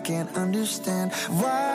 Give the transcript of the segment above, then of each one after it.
I can't understand why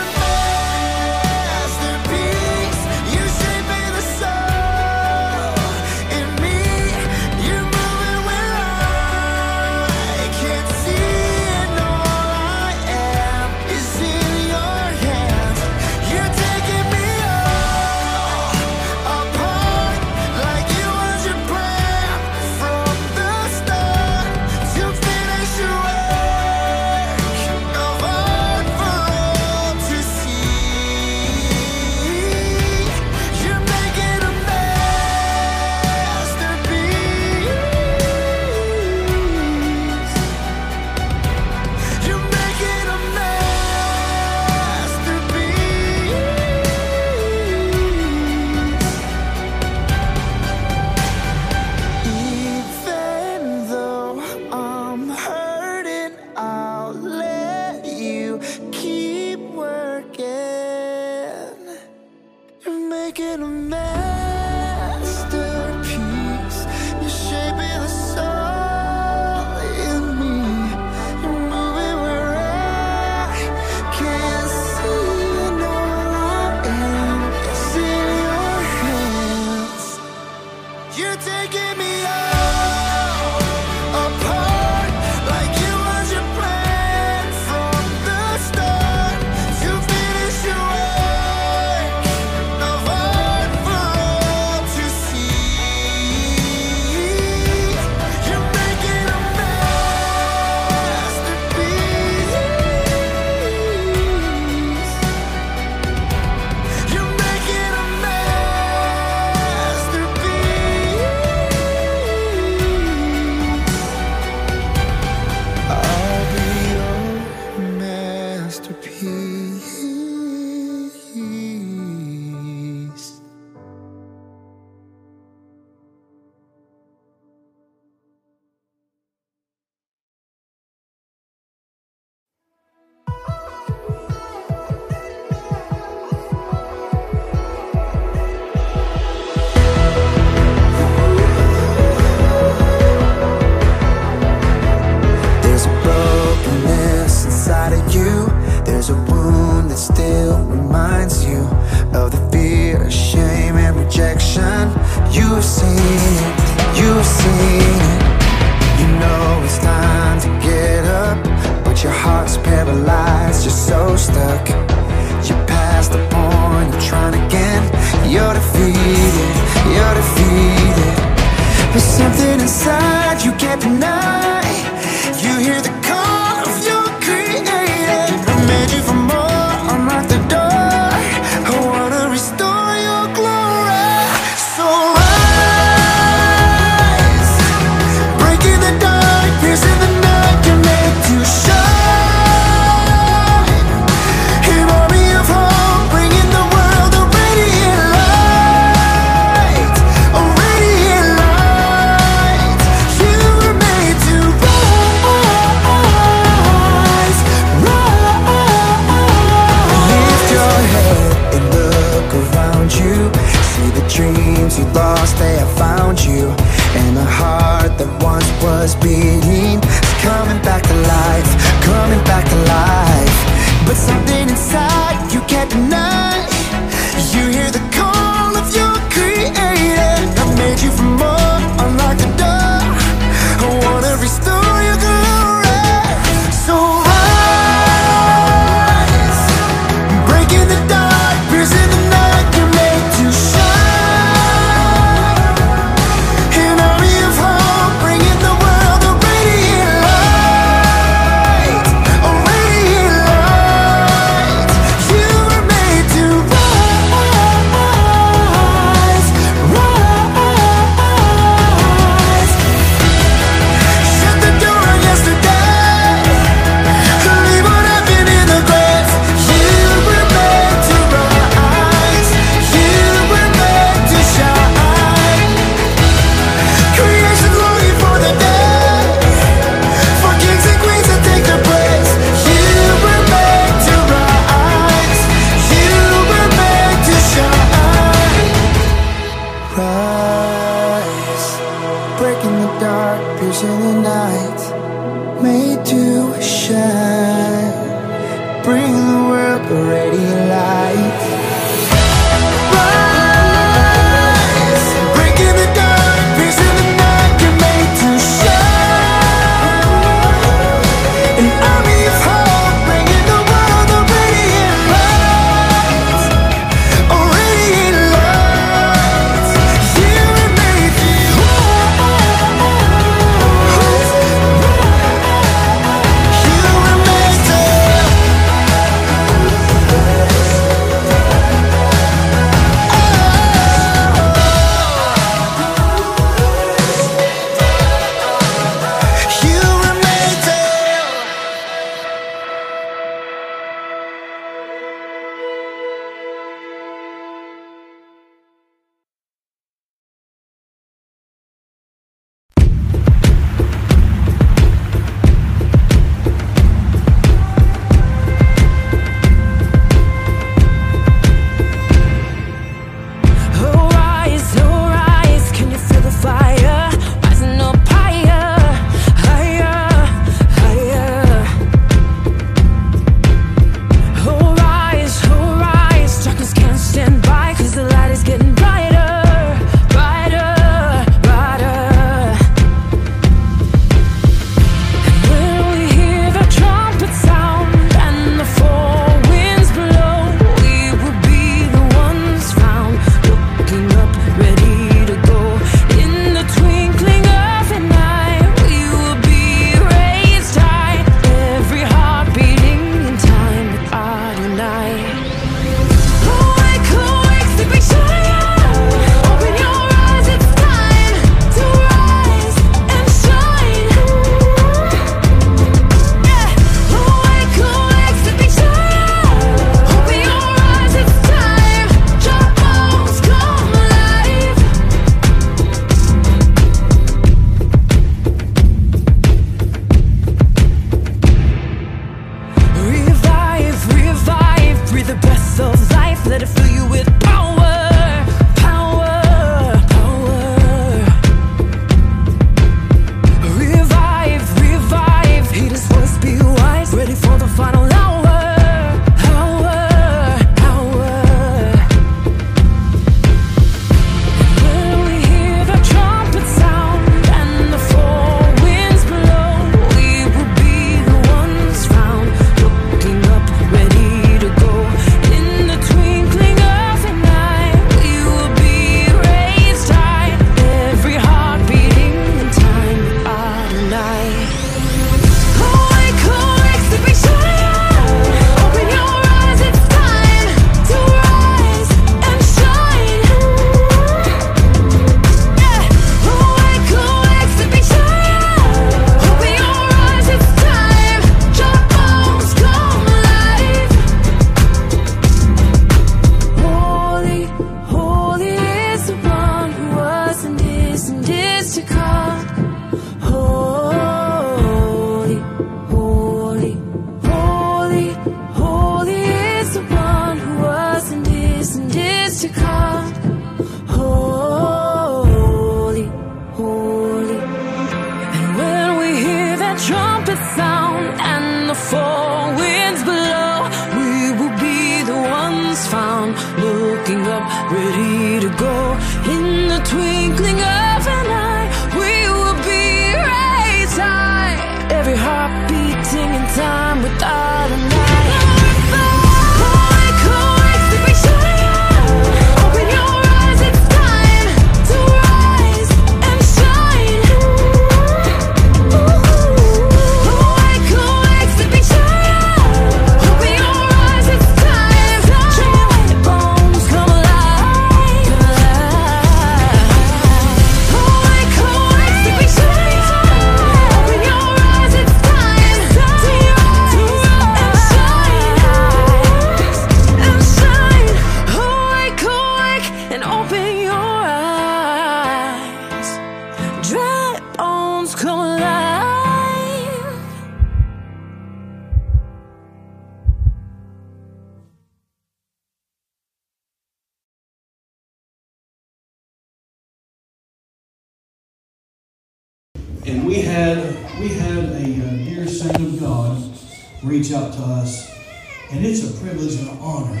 honor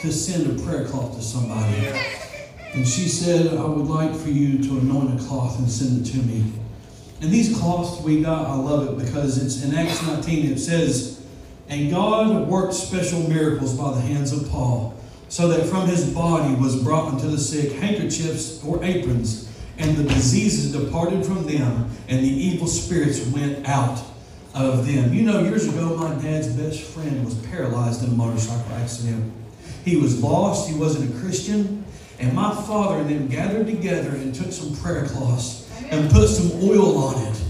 to send a prayer cloth to somebody. And she said, I would like for you to anoint a cloth and send it to me. And these cloths we got, I love it because it's in Acts 19, it says, And God worked special miracles by the hands of Paul, so that from his body was brought unto the sick handkerchiefs or aprons, and the diseases departed from them, and the evil spirits went out of them. You know, years ago, my dad's best friend was paralyzed in a motorcycle accident. He was lost, he wasn't a Christian, and my father and them gathered together and took some prayer cloths and put some oil on it.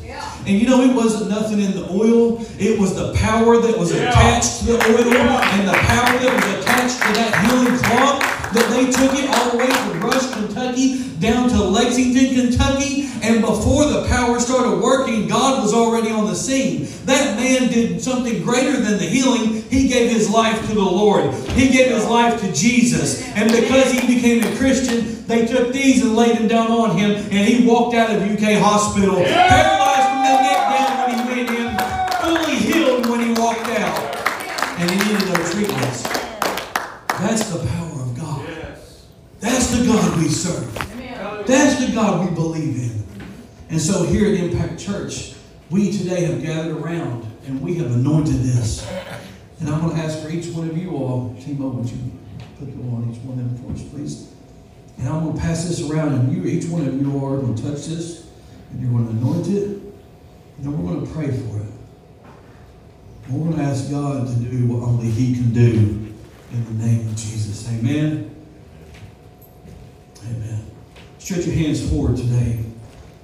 And you know, it wasn't nothing in the oil. It was the power that was attached to the oil and the power that was attached to that healing cloth that they took it all the way from Rush, Kentucky down to Lexington, Kentucky. And before the power started working, God was already on the scene. That man did something greater than the healing. He gave his life to the Lord, he gave his life to Jesus. And because he became a Christian, they took these and laid them down on him, and he walked out of UK hospital. Paralyzed from the neck down when he went in, fully healed when he walked out. And he needed no treatments. That's the power of God. That's the God we serve. That's the God we believe in. And so here at Impact Church, we today have gathered around and we have anointed this. And I'm going to ask for each one of you all, Timo, would you put the on each one of them for us, please? And I'm going to pass this around, and you, each one of you are going to touch this, and you're going to anoint it, and then we're going to pray for it. And we're going to ask God to do what only He can do in the name of Jesus. Amen. Amen. Stretch your hands forward today.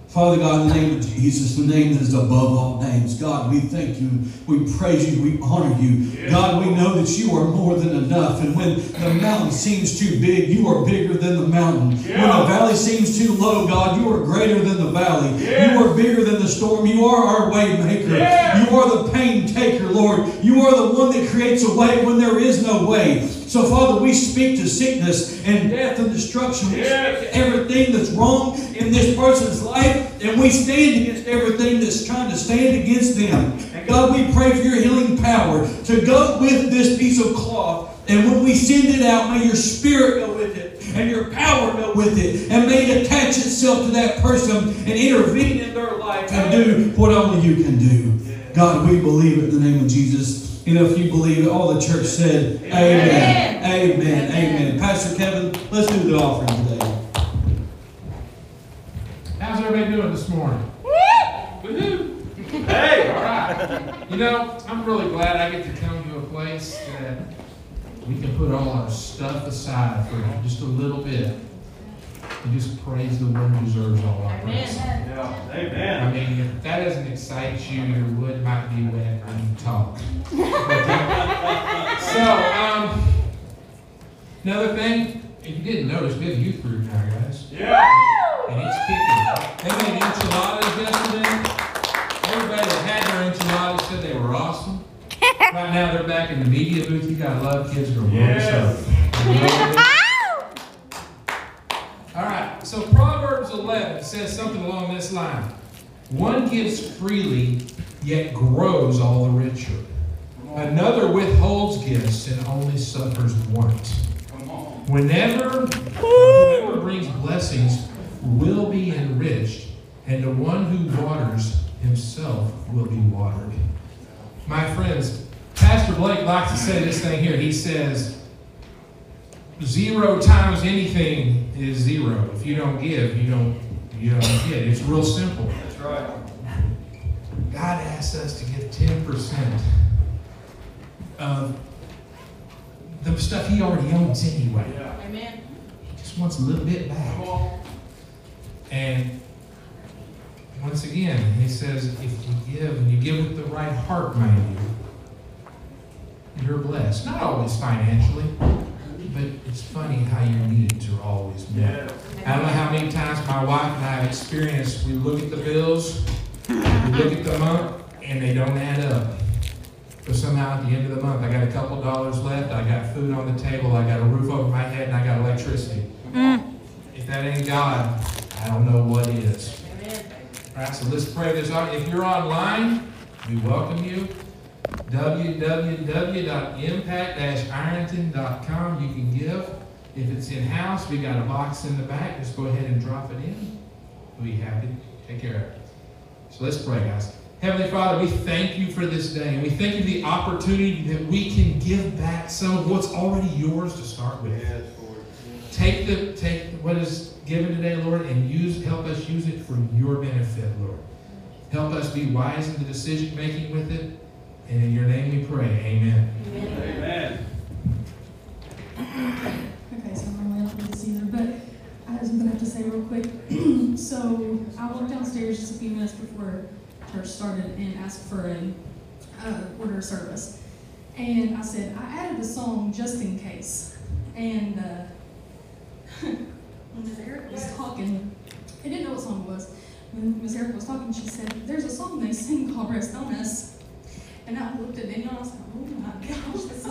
Father God, in the name of Jesus, the name that is above all names, God, we thank you, we praise you, we honor you. God, we know that you are more than enough. And when the mountain seems too big, you are bigger than the mountain. When the valley seems too low, God, you are greater than the valley. You are bigger than the storm. You are our way maker. You are the pain taker, Lord. You are the one that creates a way when there is no way. So, Father, we speak to sickness and death and destruction. To everything that's wrong in this person's life, and we stand against everything that's trying to stand against them. And God, we pray for your healing power to go with this piece of cloth. And when we send it out, may your spirit go with it, and your power go with it, and may it attach itself to that person and intervene in their life and do what only you can do. God, we believe in the name of Jesus. You know, if you believe it, all the church said, Amen. Amen. Amen. Pastor Kevin, let's do the offering today. How's everybody doing this morning? Woohoo! Hey! All right. You know, I'm really glad I get to come to a place that we can put all our stuff aside for just a little bit and just praise the one who deserves all our praise. Yeah. Amen. I mean, if that doesn't excite you, your wood might be wet when you talk. so, um, another thing, if you didn't notice, we have a youth group now, guys. Yeah. And it's kicking. They made enchiladas yesterday. Everybody that had their enchiladas said they were awesome. Right now, they're back in the media booth. You gotta love kids growing Yes. All right, so Proverbs 11 says something along this line One gives freely, yet grows all the richer. Another withholds gifts and only suffers want. Whenever whoever brings blessings will be enriched, and the one who waters himself will be watered. My friends, Pastor Blake likes to say this thing here. He says, zero times anything is zero. If you don't give, you don't you don't get. It's real simple. That's right. God asks us to give 10% of the stuff he already owns anyway. Yeah. Amen. He just wants a little bit back. And once again, he says, if you give and you give with the right heart, mind you, you're blessed. Not always financially, but it's funny how your needs are always met. I don't know how many times my wife and I have experienced, we look at the bills, we look at the month, and they don't add up. But somehow at the end of the month, I got a couple dollars left, I got food on the table, I got a roof over my head, and I got electricity. Hmm. If that ain't God, I don't know what is. All right, so let's pray this out. If you're online, We welcome you. www.impact-ironton.com. You can give. If it's in-house, we got a box in the back. Just go ahead and drop it in. We'll be happy take care of it. So let's pray, guys. Heavenly Father, we thank you for this day, and we thank you for the opportunity that we can give back some of what's already yours to start with. Take the take what is given today, Lord, and use help us use it for your benefit, Lord. Help us be wise in the decision making with it. And in your name we pray. Amen. Amen. Okay, so normally I don't do this either, but I was gonna have to say real quick. so I walked downstairs just a few minutes before church started and asked for a uh, order of service, and I said I added a song just in case. And uh, when Miss Erica was talking, I didn't know what song it was. When Miss Erica was talking, she said, "There's a song they sing called Rest on Us." And I looked at Daniel and I was like, oh my gosh, that's the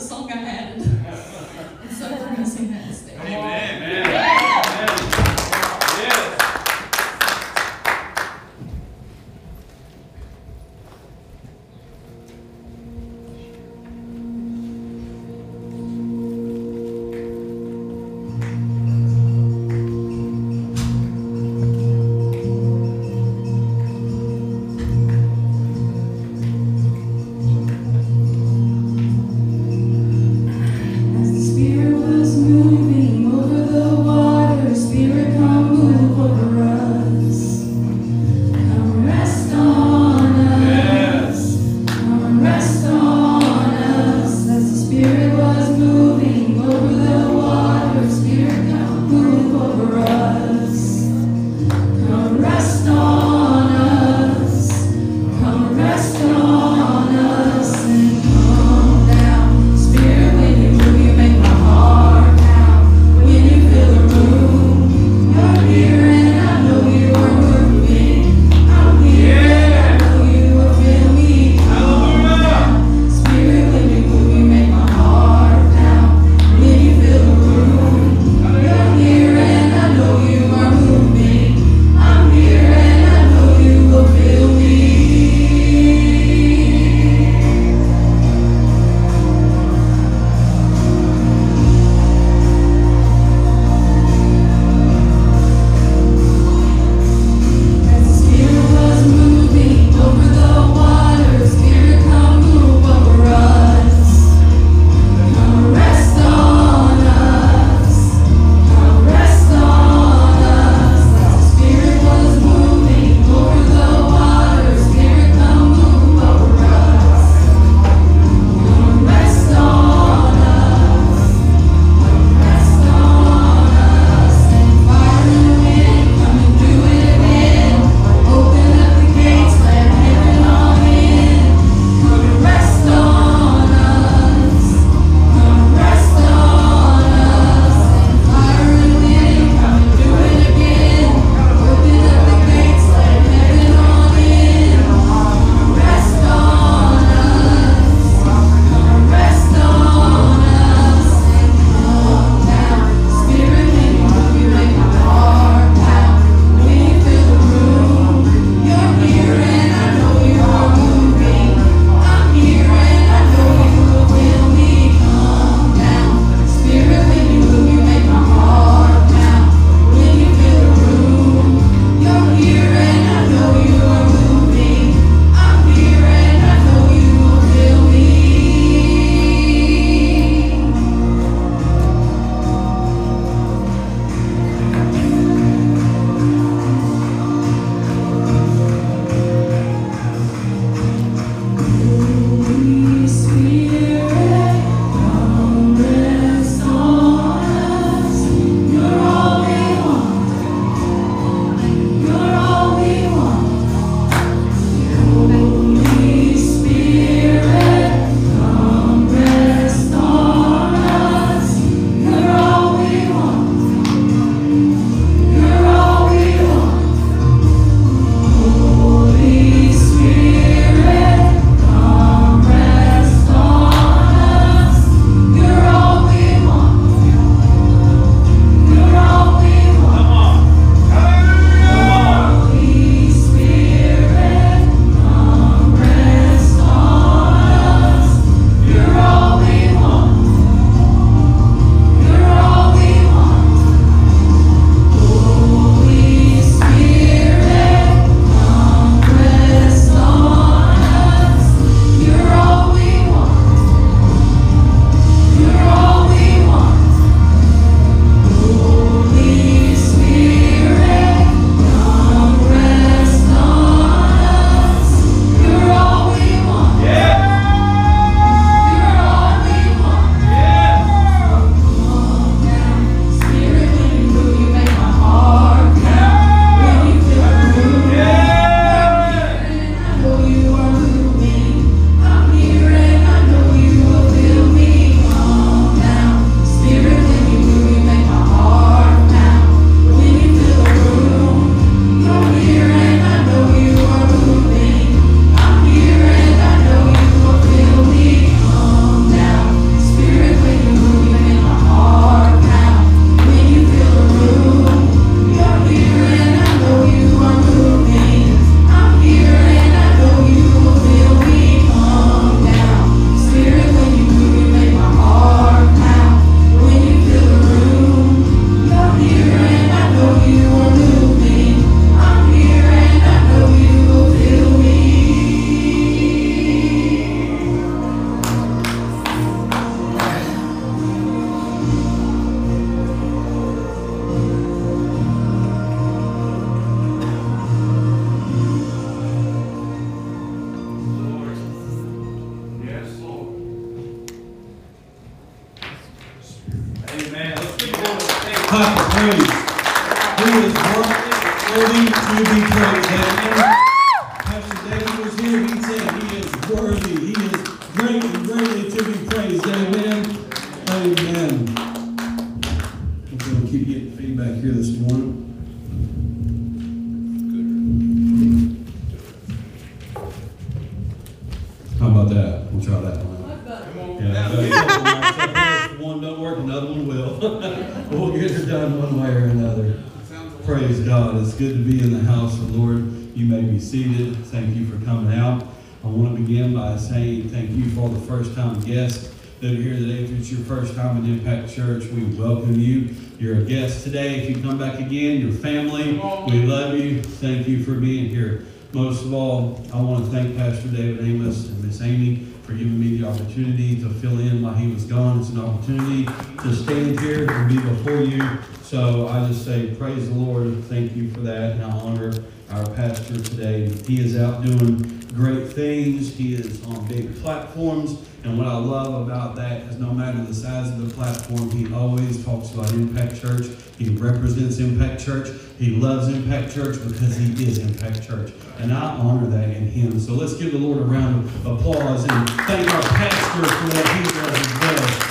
first time in Impact Church, we welcome you. You're a guest today. If you come back again, your family, we love you. Thank you for being here. Most of all, I want to thank Pastor David Amos and Miss Amy for giving me the opportunity to fill in while he was gone. It's an opportunity to stand here and be before you. So I just say, praise the Lord. Thank you for that. And I honor our pastor today. He is out doing great things. He is on big platforms. And what I love about that is no matter the size of the platform, he always talks about Impact Church. He represents Impact Church. He loves Impact Church because he is Impact Church. And I honor that in him. So let's give the Lord a round of applause and thank our pastor for what he does as well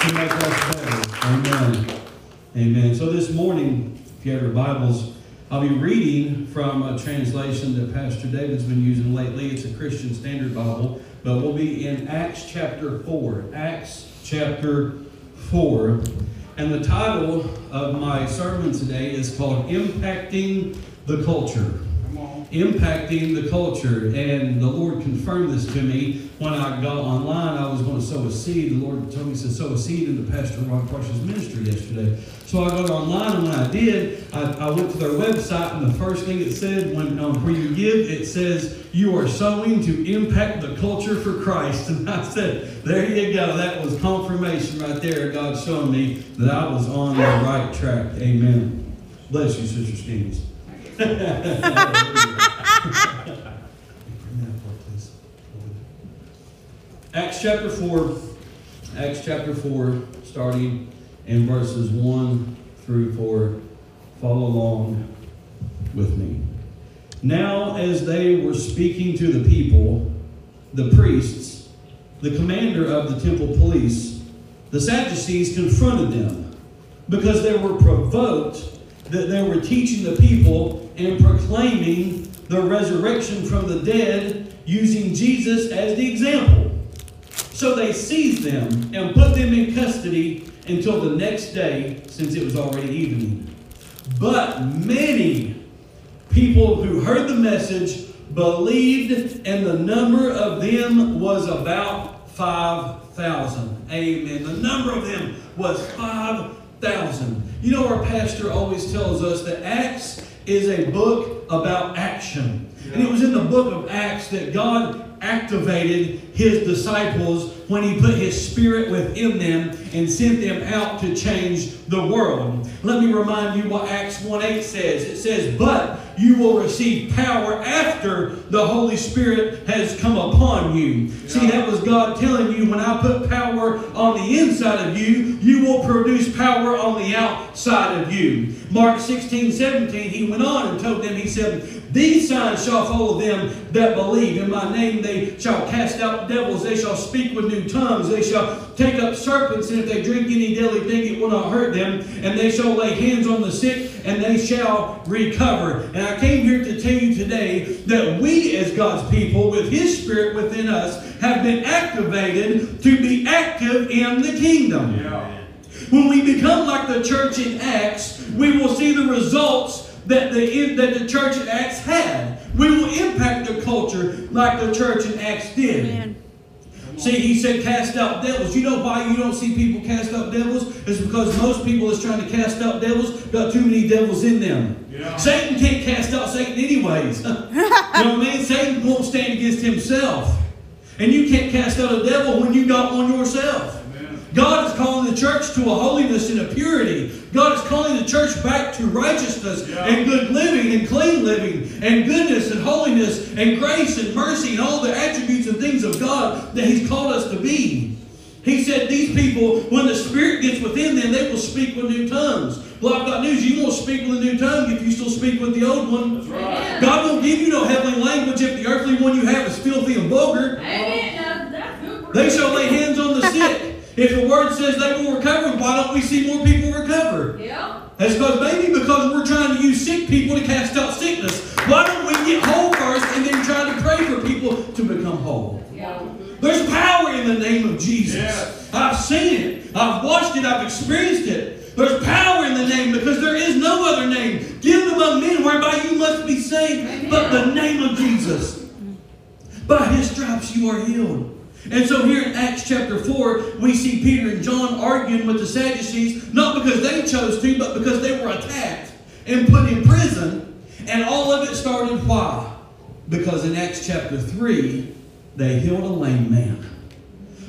to make us better. Amen. Amen. So this morning, if you have your Bibles, I'll be reading from a translation that Pastor David's been using lately. It's a Christian Standard Bible, but we'll be in Acts chapter 4. Acts chapter 4. And the title of my sermon today is called Impacting the Culture. Impacting the culture. And the Lord confirmed this to me when I got online. I was going to sow a seed. The Lord told me to sow a seed in into Pastor Ron Parsons' ministry yesterday. So I got online, and when I did, I, I went to their website, and the first thing it said when um, where you give, it says you are sowing to impact the culture for Christ. And I said, there you go. That was confirmation right there. God showing me that I was on the right track. Amen. Bless you, Sister Stevens. Acts chapter 4, Acts chapter 4, starting in verses 1 through 4. Follow along with me. Now, as they were speaking to the people, the priests, the commander of the temple police, the Sadducees confronted them because they were provoked that they were teaching the people and proclaiming the resurrection from the dead using Jesus as the example. So they seized them and put them in custody until the next day, since it was already evening. But many people who heard the message believed, and the number of them was about 5,000. Amen. The number of them was 5,000. You know, our pastor always tells us that Acts is a book about action. And it was in the book of Acts that God activated his disciples when he put his spirit within them and sent them out to change the world. Let me remind you what Acts 1 8 says. It says, But you will receive power after the Holy Spirit has come upon you. See, that was God telling you when I put power on the inside of you, you will produce power on the outside of you. Mark 16 17, he went on and told them, He said, These signs shall follow them that believe. In my name they shall cast out devils, they shall speak with new tongues, they shall take up serpents, and if they drink any deadly thing, it will not hurt them, and they shall lay hands on the sick, and they shall recover. And I came here to tell you today that we, as God's people, with His Spirit within us, have been activated to be active in the kingdom. When we become like the church in Acts, we will see the results that the, that the church in Acts had. We will impact the culture like the church in Acts did. See, he said cast out devils. You know why you don't see people cast out devils? It's because most people that's trying to cast out devils got too many devils in them. Satan can't cast out Satan anyways. you know what I mean? Satan won't stand against himself. And you can't cast out a devil when you got one yourself. God is calling the church to a holiness and a purity. God is calling the church back to righteousness Yeah. and good living and clean living and goodness and holiness and grace and mercy and all the attributes and things of God that He's called us to be. He said, These people, when the Spirit gets within them, they will speak with new tongues. Well, I've got news. You won't speak with a new tongue if you still speak with the old one. That's right. God won't give you no heavenly language if the earthly one you have is filthy and vulgar. Amen. That's good. They shall lay If the word says they will recover, why don't we see more people recover? Yeah. That's because maybe because we're trying to use sick people to cast out sickness. Why don't we get whole first and then try to pray for people to become whole? Yeah. There's power in the name of Jesus. Yes. I've seen it. I've watched it. I've experienced it. There's power in the name because there is no other name given among men whereby you must be saved but the name of Jesus. By his stripes you are healed. And so here in Acts chapter 4, we see Peter and John arguing with the Sadducees, not because they chose to, but because they were attacked and put in prison. And all of it started why? Because in Acts chapter 3, they healed a lame man.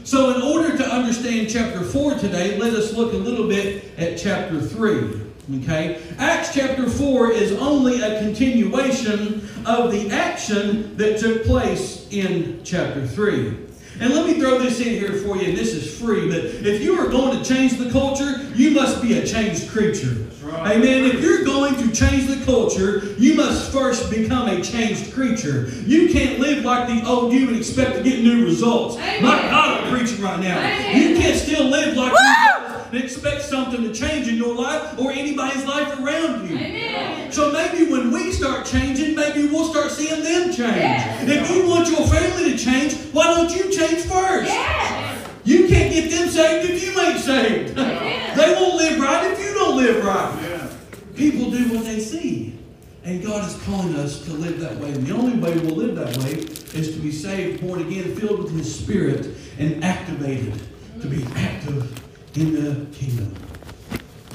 So, in order to understand chapter 4 today, let us look a little bit at chapter 3. Okay? Acts chapter 4 is only a continuation of the action that took place in chapter 3. And let me throw this in here for you, and this is free, but if you are going to change the culture, you must be a changed creature. right. Amen. If you're going to change the culture, you must first become a changed creature. You can't live like the old you and expect to get new results. Amen. My God, I'm preaching right now. Amen. You can't still live like you and expect something to change in your life or anybody's life around you. Amen. So maybe when we start changing, maybe we'll start seeing them change. Yes. If you want your family to change, why don't you change first? Yes. You can't get them saved if you ain't saved. Amen. they won't live right if you don't live right. Yeah. People do what they see. And God is calling us to live that way. And the only way we'll live that way is to be saved, born again, filled with His Spirit, and activated to be active in the kingdom.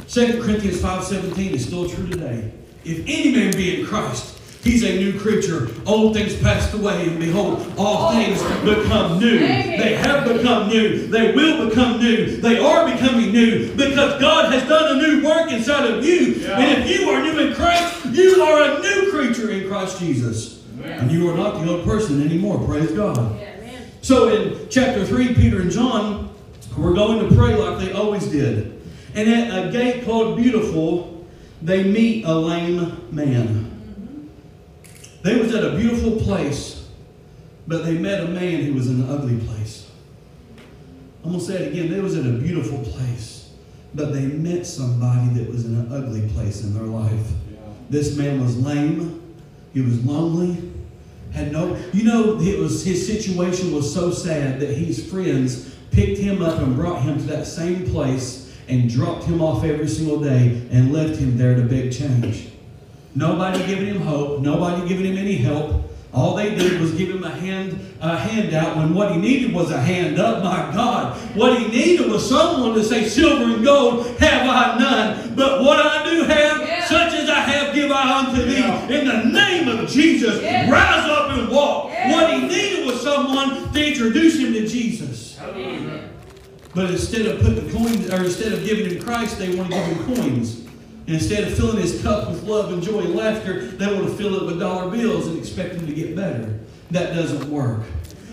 2 Corinthians 5.17 is still true today. If any man be in Christ, he's a new creature. Old things passed away, and behold, all oh. things become new. They have become new. They will become new. They are becoming new because God has done a new work inside of you. Yeah. And if you are new in Christ, you are a new creature in Christ Jesus. Amen. And you are not the old person anymore. Praise God. Amen. So in chapter 3, Peter and John were going to pray like they always did. And at a gate called Beautiful, they meet a lame man. They was at a beautiful place, but they met a man who was in an ugly place. I'm going to say it again. They was at a beautiful place, but they met somebody that was in an ugly place in their life. This man was lame. He was lonely. Had no, you know, it was his situation was so sad that his friends picked him up and brought him to that same place and dropped him off every single day and left him there to beg change. Nobody giving him hope. Nobody giving him any help. All they did was give him a hand, a handout when what he needed was a hand up. My God, what he needed was someone to say, "Silver and gold have I none, but what I do have, Yeah. such as I have, give I unto thee." In the name of Jesus, Yeah up and walk. Yeah. What he needed was to introduce him to Jesus. But instead of putting coins, or instead of giving him Christ, they want to give him coins. And instead of filling his cup with love and joy and laughter, they want to fill it with dollar bills and expect him to get better. That doesn't work.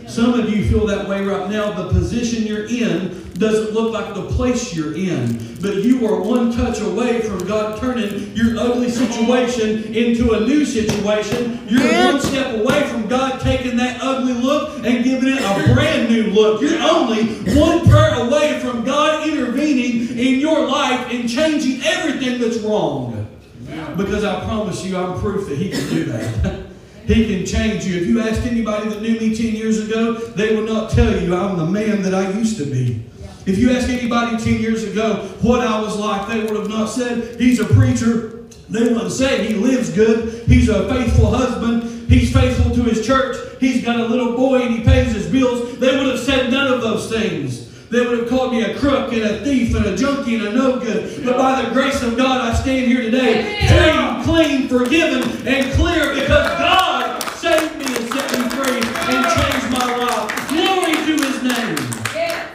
Some of you feel that way right now. The position you're in doesn't look like the place you're in. But you are one touch away from God turning your ugly situation into a new situation. You're one step away from God taking that ugly look and giving it a brand new look. You're only one prayer away from God intervening in your life and changing everything that's wrong. Because I promise you, I'm proof that He can do that. He can change you. If you asked anybody that knew me 10 years ago, they would not tell you I'm the man that I used to be. If you asked anybody 10 years ago what I was like, they would have not said he's a preacher. They wouldn't say he lives good. He's a faithful husband. He's faithful to his church. He's got a little boy and he pays his bills. They would have said none of those things. They would have called me a crook and a thief and a junkie and a no good. But by the grace of God, I stand here today, clean, clean, forgiven, and clear because God saved me and set me free and changed my life. Glory to his name. Yes.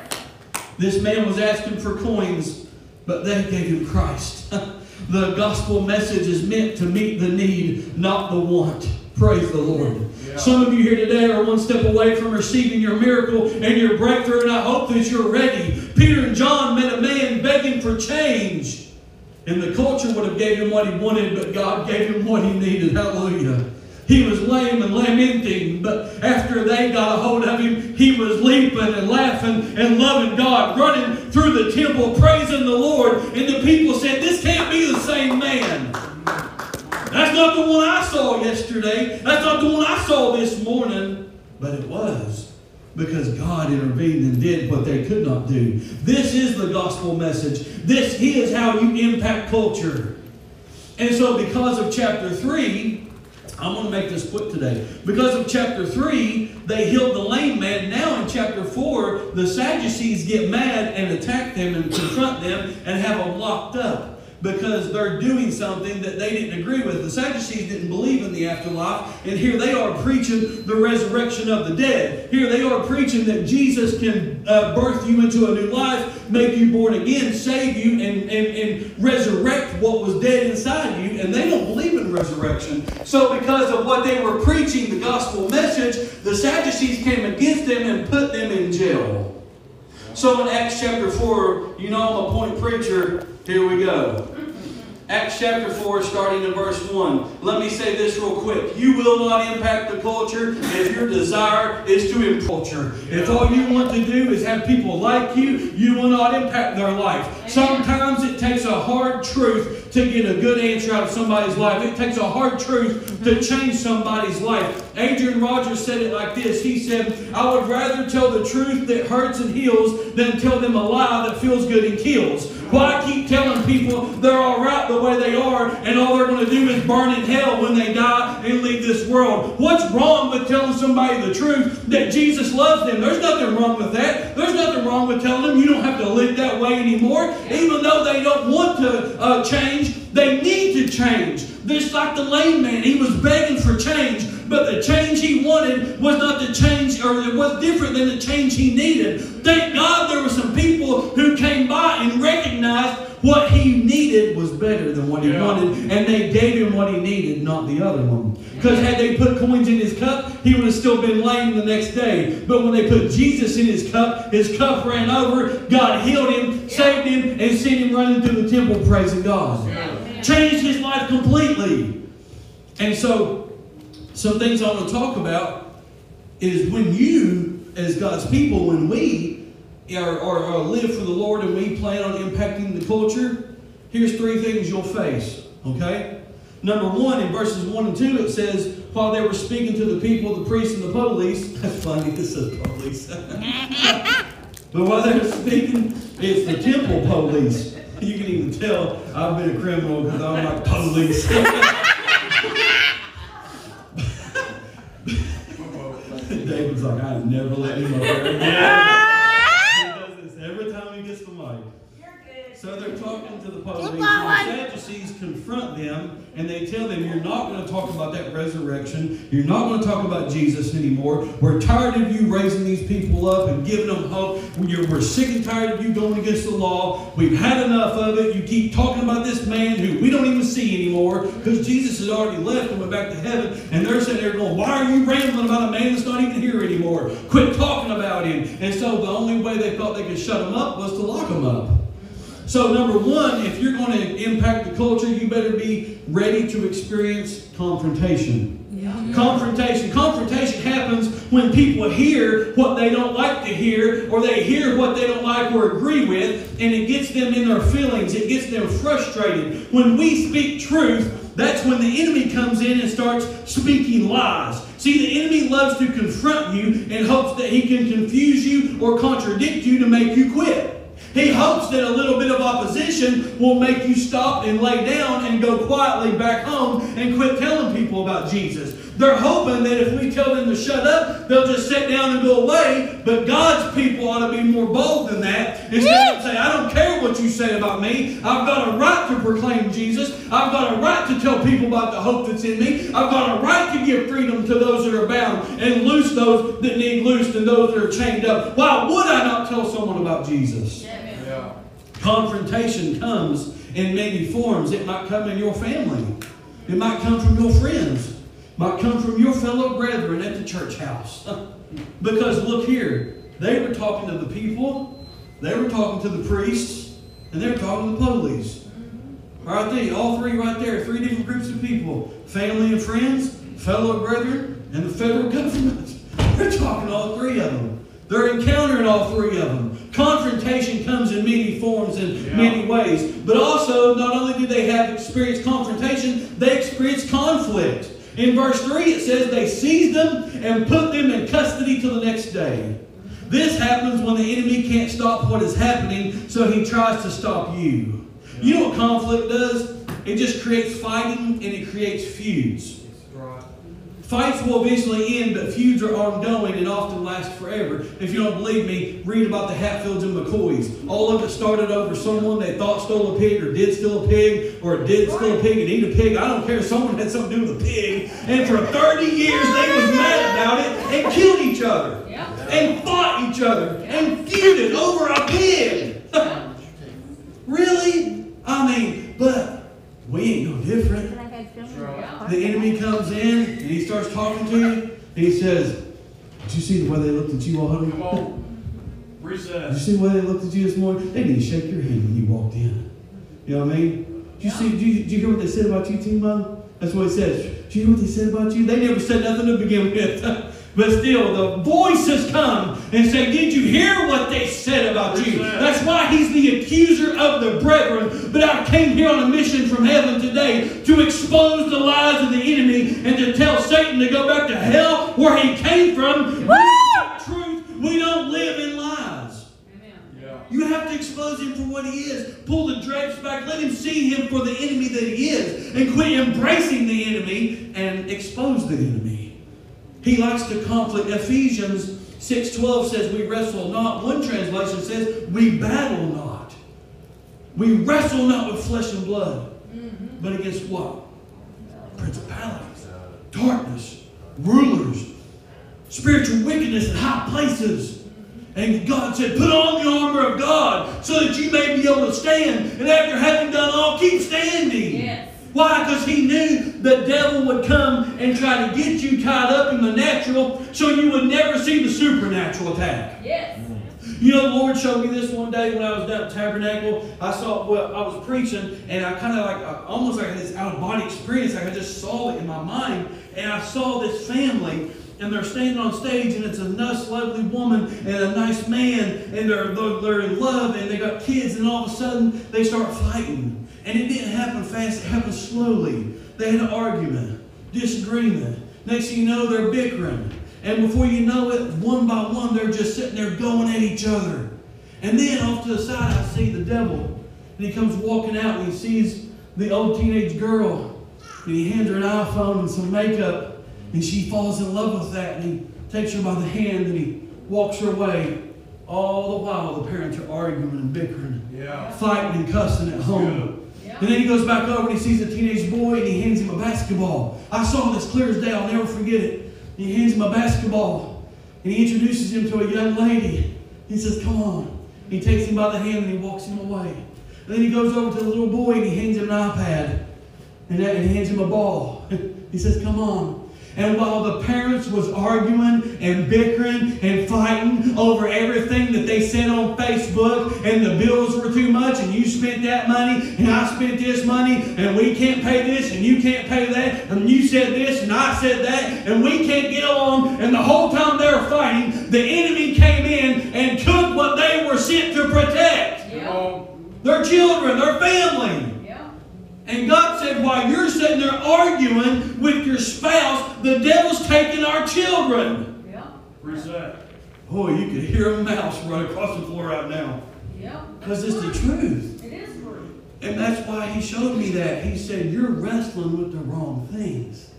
This man was asking for coins, but they gave him Christ. the gospel message is meant to meet the need, not the want. Praise the Lord. Some of you here today are one step away from receiving your miracle and your breakthrough, and I hope that you're ready. Peter and John met a man begging for change. And the culture would have gave him what he wanted, but God gave him what he needed. Hallelujah. He was lame and lamenting, but after they got a hold of him, he was leaping and laughing and loving God, running through the temple, praising the Lord. And the people said, This can't be the same man. That's not the one I saw yesterday. That's not the one I saw this morning. But it was because God intervened and did what they could not do. This is the gospel message. This is how you impact culture. And so, because of chapter 3, I'm going to make this quick today. Because of chapter 3, they healed the lame man. Now, in chapter 4, the Sadducees get mad and attack them and confront them and have them locked up because they're doing something that they didn't agree with. The Sadducees didn't believe in the afterlife, and here they are preaching the resurrection of the dead. Here they are preaching that Jesus can uh, birth you into a new life, make you born again, save you, and, and, and resurrect what was dead inside you, and they don't believe in resurrection. So, because of what they were preaching, the gospel message, the Sadducees came against them and put them in jail. So in Acts chapter 4, you know I'm a point preacher. Here we go. Acts chapter 4, starting in verse 1. Let me say this real quick. You will not impact the culture if your desire is to impact culture. If all you want to do is have people like you, you will not impact their life. Sometimes it takes a hard truth to get a good answer out of somebody's life. It takes a hard truth to mm-hmm. change somebody's life. Adrian Rogers said it like this He said, I would rather tell the truth that hurts and heals than tell them a lie that feels good and kills. Why keep telling people they're all right the way they are and all they're going to do is burn in hell when they die and leave this world? What's wrong with telling somebody the truth that Jesus loves them? There's nothing wrong with that. There's nothing wrong with telling them you don't have to live that way anymore. Even though they don't want to uh, change, they need to change. Just like the lame man, he was begging for change, but the change he wanted was not the change, or it was different than the change he needed. Thank God there were some people who came by and recognized what he needed was better than what he Yeah. wanted, and they gave him what he needed, not the other one. Because had they put coins in his cup, he would have still been lame the next day. But when they put Jesus in his cup, his cup ran over, God healed him, saved him, and sent him running through the temple praising God changed his life completely. And so, some things I want to talk about is when you, as God's people, when we are, are, are live for the Lord and we plan on impacting the culture, here's three things you'll face. Okay? Number one, in verses 1 and 2, it says, While they were speaking to the people, the priests and the police, that's funny, this says police. but while they were speaking, it's the temple police. You can even tell I've been a criminal because I'm like police. David's like, I've never let him up there again. he does this every time he gets the mic. So they're talking to the police. And the Sadducees confront them and they tell them, You're not going to talk about that resurrection. You're not going to talk about Jesus anymore. We're tired of you raising these people up and giving them hope. We're sick and tired of you going against the law. We've had enough of it. You keep talking about this man who we don't even see anymore because Jesus has already left and went back to heaven. And they're sitting there going, Why are you rambling about a man that's not even here anymore? Quit talking about him. And so the only way they thought they could shut him up was to lock him up. So, number one, if you're going to impact the culture, you better be ready to experience confrontation. Confrontation. Confrontation happens when people hear what they don't like to hear, or they hear what they don't like or agree with, and it gets them in their feelings. It gets them frustrated. When we speak truth, that's when the enemy comes in and starts speaking lies. See, the enemy loves to confront you in hopes that he can confuse you or contradict you to make you quit. He hopes that a little bit of opposition will make you stop and lay down and go quietly back home and quit telling people about Jesus. They're hoping that if we tell them to shut up, they'll just sit down and go away. But God's people ought to be more bold than that. Instead of saying, I don't care what you say about me. I've got a right to proclaim Jesus. I've got a right to tell people about the hope that's in me. I've got a right to give freedom to those that are bound and loose those that need loosed and those that are chained up. Why would I not tell someone about Jesus? Confrontation comes in many forms. It might come in your family. It might come from your friends. It might come from your fellow brethren at the church house. because look here, they were talking to the people, they were talking to the priests, and they were talking to the police. Right there, all three right there, three different groups of people family and friends, fellow brethren, and the federal government. They're talking all three of them. They're encountering all three of them. Confrontation comes in many forms and Yeah. many ways. But also, not only do they have experienced confrontation, they experience conflict. In verse 3, it says they seized them and put them in custody till the next day. This happens when the enemy can't stop what is happening, so he tries to stop you. You know what conflict does? It just creates fighting and it creates feuds. Fights will eventually end, but feuds are ongoing and often last forever. If you don't believe me, read about the Hatfields and McCoys. All of it started over someone they thought stole a pig or did steal a pig or did steal a pig and eat a pig. I don't care. Someone had something to do with a pig. And for 30 years they was mad about it and killed each other. And fought each other and feuded over a pig. really? I mean, but we ain't no different. The enemy comes in and he starts talking to you. And he says, Did you see the way they looked at you all? Come on. Did you see the way they looked at you this morning? They didn't shake your hand when you walked in. You know what I mean? Did you see? Did you, did you hear what they said about you, team Timo? That's what it says. Do you hear what they said about you? They never said nothing to begin with. but still, the voices come and say, Did you hear what they said about you? That's why he's the accuser of the brethren. But I came here on a mission from heaven today to expose the lies of the enemy and to tell Satan to go back to hell where he came from. We truth. We don't live in lies. Yeah. You have to expose him for what he is. Pull the drapes back. Let him see him for the enemy that he is. And quit embracing the enemy and expose the enemy. He likes to conflict. Ephesians 6.12 says we wrestle not. One translation says we battle not. We wrestle not with flesh and blood. Mm-hmm. But against what? Principalities, darkness, rulers, spiritual wickedness in high places. And God said, Put on the armor of God so that you may be able to stand. And after having done all, keep standing. Yes. Why? Because he knew the devil would come and try to get you tied up in the natural so you would never see the supernatural attack. Yes. You know, the Lord showed me this one day when I was down at Tabernacle. I saw, well, I was preaching, and I kind of like, uh, almost like this out of body experience. Like I just saw it in my mind, and I saw this family, and they're standing on stage, and it's a nice, lovely woman and a nice man, and they're, they're, they're in love, and they got kids, and all of a sudden they start fighting. And it didn't happen fast, it happened slowly. They had an argument, disagreement. Next thing you know, they're bickering. And before you know it, one by one, they're just sitting there going at each other. And then off to the side, I see the devil. And he comes walking out and he sees the old teenage girl. And he hands her an iPhone and some makeup. And she falls in love with that. And he takes her by the hand and he walks her away. All the while, the parents are arguing and bickering, Yeah. fighting and cussing at home. And then he goes back over and he sees a teenage boy and he hands him a basketball. I saw this clear as day, I'll never forget it. He hands him a basketball and he introduces him to a young lady. He says, Come on. He takes him by the hand and he walks him away. And then he goes over to the little boy and he hands him an iPad and he hands him a ball. he says, Come on. And while the parents was arguing and bickering and fighting over everything that they said on Facebook and the bills were too much and you spent that money and I spent this money and we can't pay this and you can't pay that and you said this and I said that and we can't get along and the whole time they were fighting, the enemy came in and took what they were sent to protect. Come on. Their children, their family. Yeah. And God said, while you're sitting there arguing with your spouse, the devil's taking our children. Yeah. Reset. Boy, you could hear a mouse run across the floor right now. Yeah. Because it's the truth. It is true. And that's why he showed me that. He said, You're wrestling with the wrong things.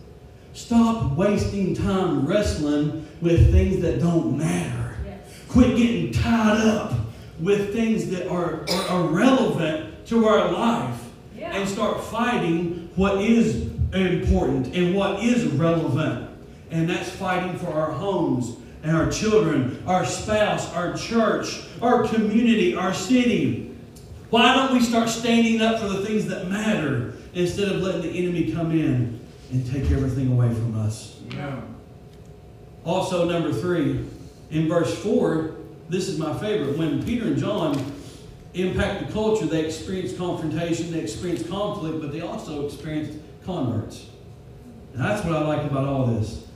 Stop wasting time wrestling with things that don't matter. Yes. Quit getting tied up with things that are, are irrelevant to our life Yeah. and start fighting what is important and what is relevant. And that's fighting for our homes and our children, our spouse, our church, our community, our city. Why don't we start standing up for the things that matter instead of letting the enemy come in and take everything away from us. Yeah. Also, number three, in verse 4, this is my favorite. When Peter and John impact the culture, they experience confrontation, they experience conflict, but they also experience converts. And that's what I like about all this.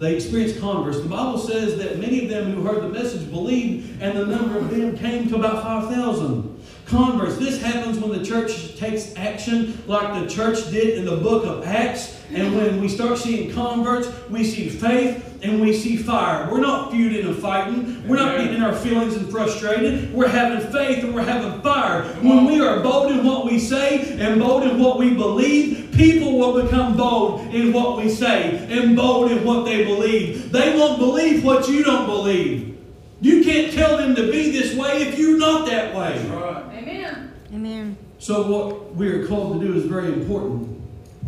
They experienced converts. The Bible says that many of them who heard the message believed, and the number of them came to about 5,000 converts. This happens when the church takes action like the church did in the book of Acts. And when we start seeing converts, we see faith and we see fire. We're not feuding and fighting. We're not getting our feelings and frustrated. We're having faith and we're having fire. When we are bold in what we say and bold in what we believe, people will become bold in what we say and bold in what they believe. They won't believe what you don't believe. You can't tell them to be this way if you're not that way. Amen. So what we are called to do is very important.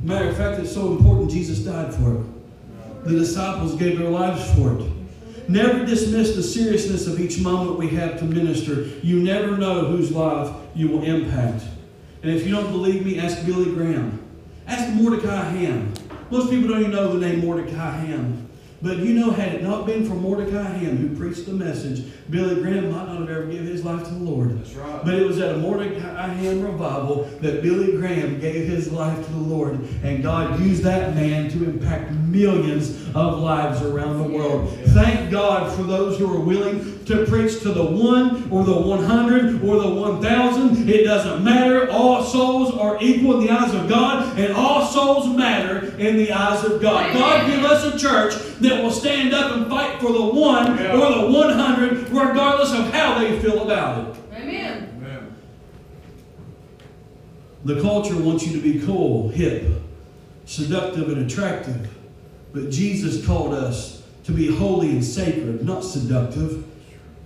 Matter of fact, it's so important Jesus died for it. The disciples gave their lives for it. Never dismiss the seriousness of each moment we have to minister. You never know whose life you will impact. And if you don't believe me, ask Billy Graham. Ask Mordecai Ham. Most people don't even know the name Mordecai Ham. But you know, had it not been for Mordecai Ham, who preached the message, Billy Graham might not have ever given his life to the Lord. That's right. But it was at a Mordecai Ham revival that Billy Graham gave his life to the Lord. And God used that man to impact millions of lives around the world. Thank God for those who are willing to preach to the one or the 100 or the 1,000. It doesn't matter. All souls are equal in the eyes of God, and all souls matter in the eyes of God. God give us a church that will stand up and fight for the one Yeah. or the 100, regardless of how they feel about it. Amen. Amen. The culture wants you to be cool, hip, seductive, and attractive. But Jesus called us to be holy and sacred, not seductive.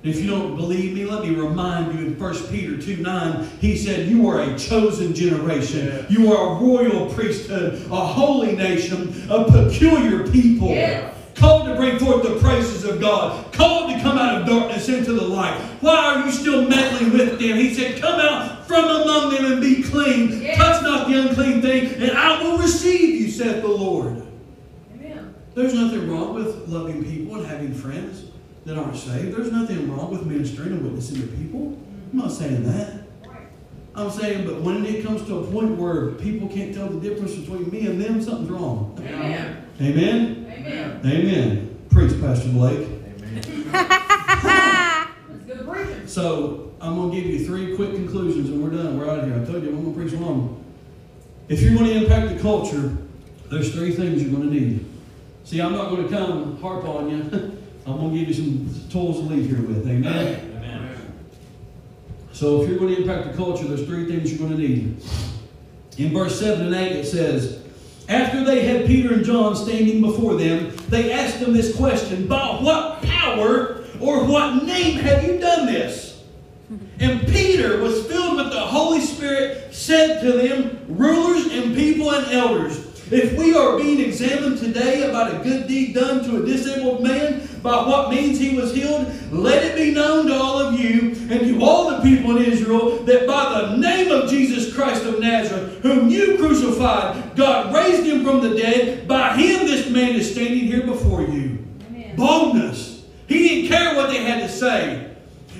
If you don't believe me, let me remind you in 1 Peter 2 9, he said, You are a chosen generation. Yeah. You are a royal priesthood, a holy nation, a peculiar people. Yes. Called to bring forth the praises of God. Called to come out of darkness into the light. Why are you still meddling with them? He said, Come out from among them and be clean. Yes. Touch not the unclean thing, and I will receive you, saith the Lord. Amen. There's nothing wrong with loving people and having friends that aren't saved. There's nothing wrong with ministering and witnessing to people. I'm not saying that. I'm saying, but when it comes to a point where people can't tell the difference between me and them, something's wrong. Amen. Amen? Amen. Amen. Preach, Pastor Blake. That's good preaching. So I'm going to give you three quick conclusions and we're done. We're out of here. I told you I'm going to preach long. If you're going to impact the culture, there's three things you're going to need. See, I'm not going to come harp on you. I'm going to give you some tools to leave here with. Amen? Amen. So if you're going to impact the culture, there's three things you're going to need. In verse 7 and 8, it says, After they had Peter and John standing before them, they asked them this question By what power or what name have you done this? And Peter was filled with the Holy Spirit, said to them, Rulers and people and elders, if we are being examined today about a good deed done to a disabled man, by what means he was healed, let it be known to all of you and to all the people in Israel that by the name of Jesus Christ of Nazareth, whom you crucified, God raised him from the dead. By him this man is standing here before you. Amen. Boldness. He didn't care what they had to say.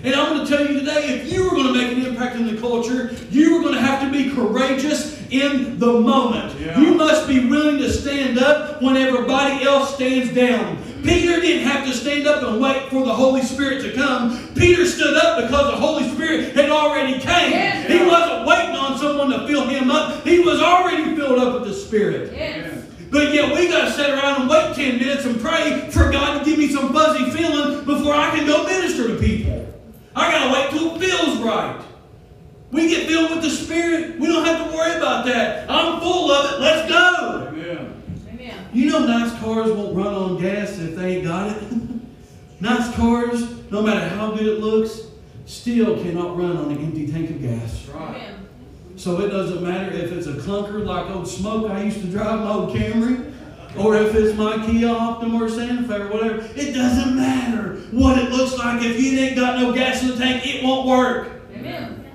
And I'm going to tell you today if you were going to make an impact in the culture, you were going to have to be courageous in the moment. Yeah. You must be willing to stand up when everybody else stands down. Peter didn't have to stand up and wait for the Holy Spirit to come. Peter stood up because the Holy Spirit had already came. Yes. He wasn't waiting on someone to fill him up. He was already filled up with the Spirit. Yes. But yet we got to sit around and wait 10 minutes and pray for God to give me some fuzzy feeling before I can go minister to people. I got to wait till it feels right. We get filled with the Spirit. We don't have to worry about that. I'm full of it. Let's go. Amen. Amen. You know nice cars won't run on gas if they ain't got it. nice cars, no matter how good it looks, still cannot run on an empty tank of gas. Right. Amen. So it doesn't matter if it's a clunker like old Smoke I used to drive my old Camry, or if it's my Kia Optima or Santa Fe or whatever. It doesn't matter what it looks like. If you ain't got no gas in the tank, it won't work. Amen.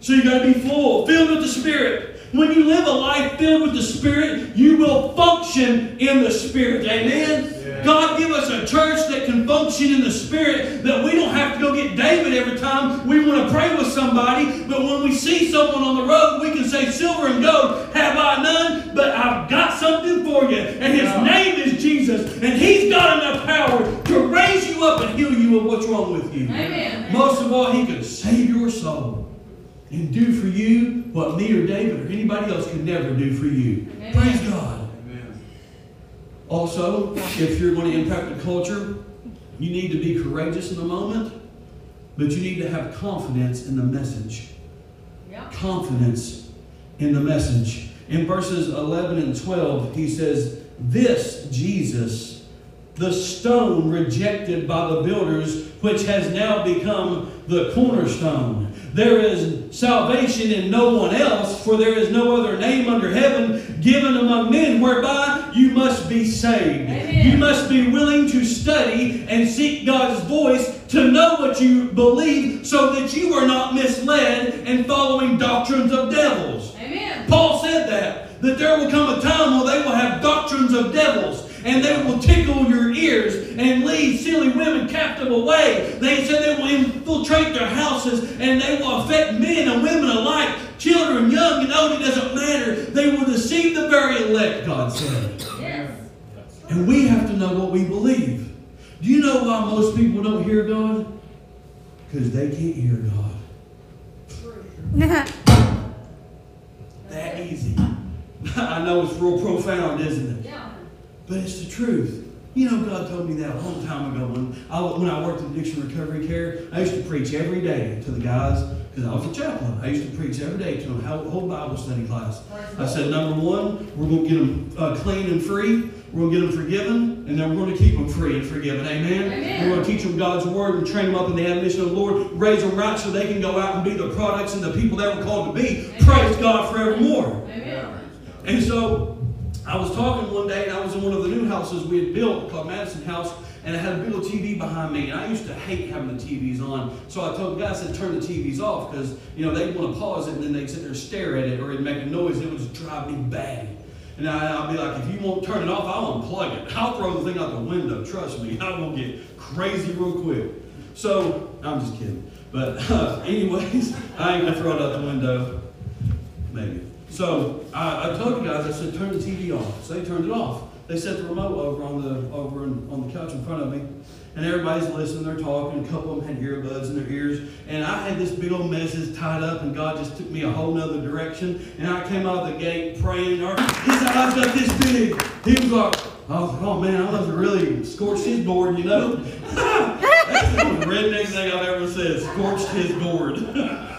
So you got to be full, filled with the Spirit. When you live a life filled with the Spirit, you will function in the Spirit. Amen? God give us a church that can function in the Spirit, that we don't have to go get David every time we want to pray with somebody, but when we see someone on the road, we can say, Silver and gold have I none, but I've got something for you. And his name is Jesus, and he's got enough power to raise you up and heal you of what's wrong with you. Amen. Most of all, he can save your soul and do for you what me or David or anybody else could never do for you. Amen. Praise God. Also, if you're going to impact the culture, you need to be courageous in the moment, but you need to have confidence in the message. Yeah. Confidence in the message. In verses 11 and 12, he says, This Jesus, the stone rejected by the builders, which has now become the cornerstone. There is salvation in no one else, for there is no other name under heaven given among men whereby you must be saved. Amen. You must be willing to study and seek God's voice to know what you believe so that you are not misled and following doctrines of devils. Amen. Paul said that, that there will come a time where they will have doctrines of devils and they will tickle your ears and lead silly women captive away. They said they will infiltrate their houses and they will affect men and women alike, children, young and old, it doesn't matter. They will deceive the very elect, God said. Yes. And we have to know what we believe. Do you know why most people don't hear God? Because they can't hear God. That easy. I know it's real profound, isn't it? Yeah. But it's the truth. You know, God told me that a long time ago when I, when I worked in addiction recovery care. I used to preach every day to the guys because I was a chaplain. I used to preach every day to them, whole, whole Bible study class. I said, number one, we're going to get them uh, clean and free. We're going to get them forgiven, and then we're going to keep them free and forgiven. Amen? Amen. We're going to teach them God's word and train them up in the admonition of the Lord, raise them right so they can go out and be the products and the people they were called to be. Praise God forevermore. Amen. And so I was talking one day, and I was in one of the new houses we had built called Madison House, and it had a big old TV behind me. And I used to hate having the TVs on. So I told the guys to turn the TVs off because, you know, they'd want to pause it and then they'd sit there and stare at it or it'd make a noise. It would just drive me bad. And I, I'll be like, if you won't turn it off, I'll unplug it. I'll throw the thing out the window. Trust me, I will get crazy real quick. So, I'm just kidding. But, uh, anyways, I ain't going to throw it out the window. Maybe. So I, I told you guys, I said, turn the TV off. So they turned it off. They set the remote over on the over in, on the couch in front of me, and everybody's listening. They're talking. A couple of them had earbuds in their ears, and I had this big old message tied up, and God just took me a whole nother direction. And I came out of the gate praying. Or his eyes got this big. He was like, like, oh man, I must have really scorched his board, you know. That's the most redneck thing I've ever said. Scorched his board.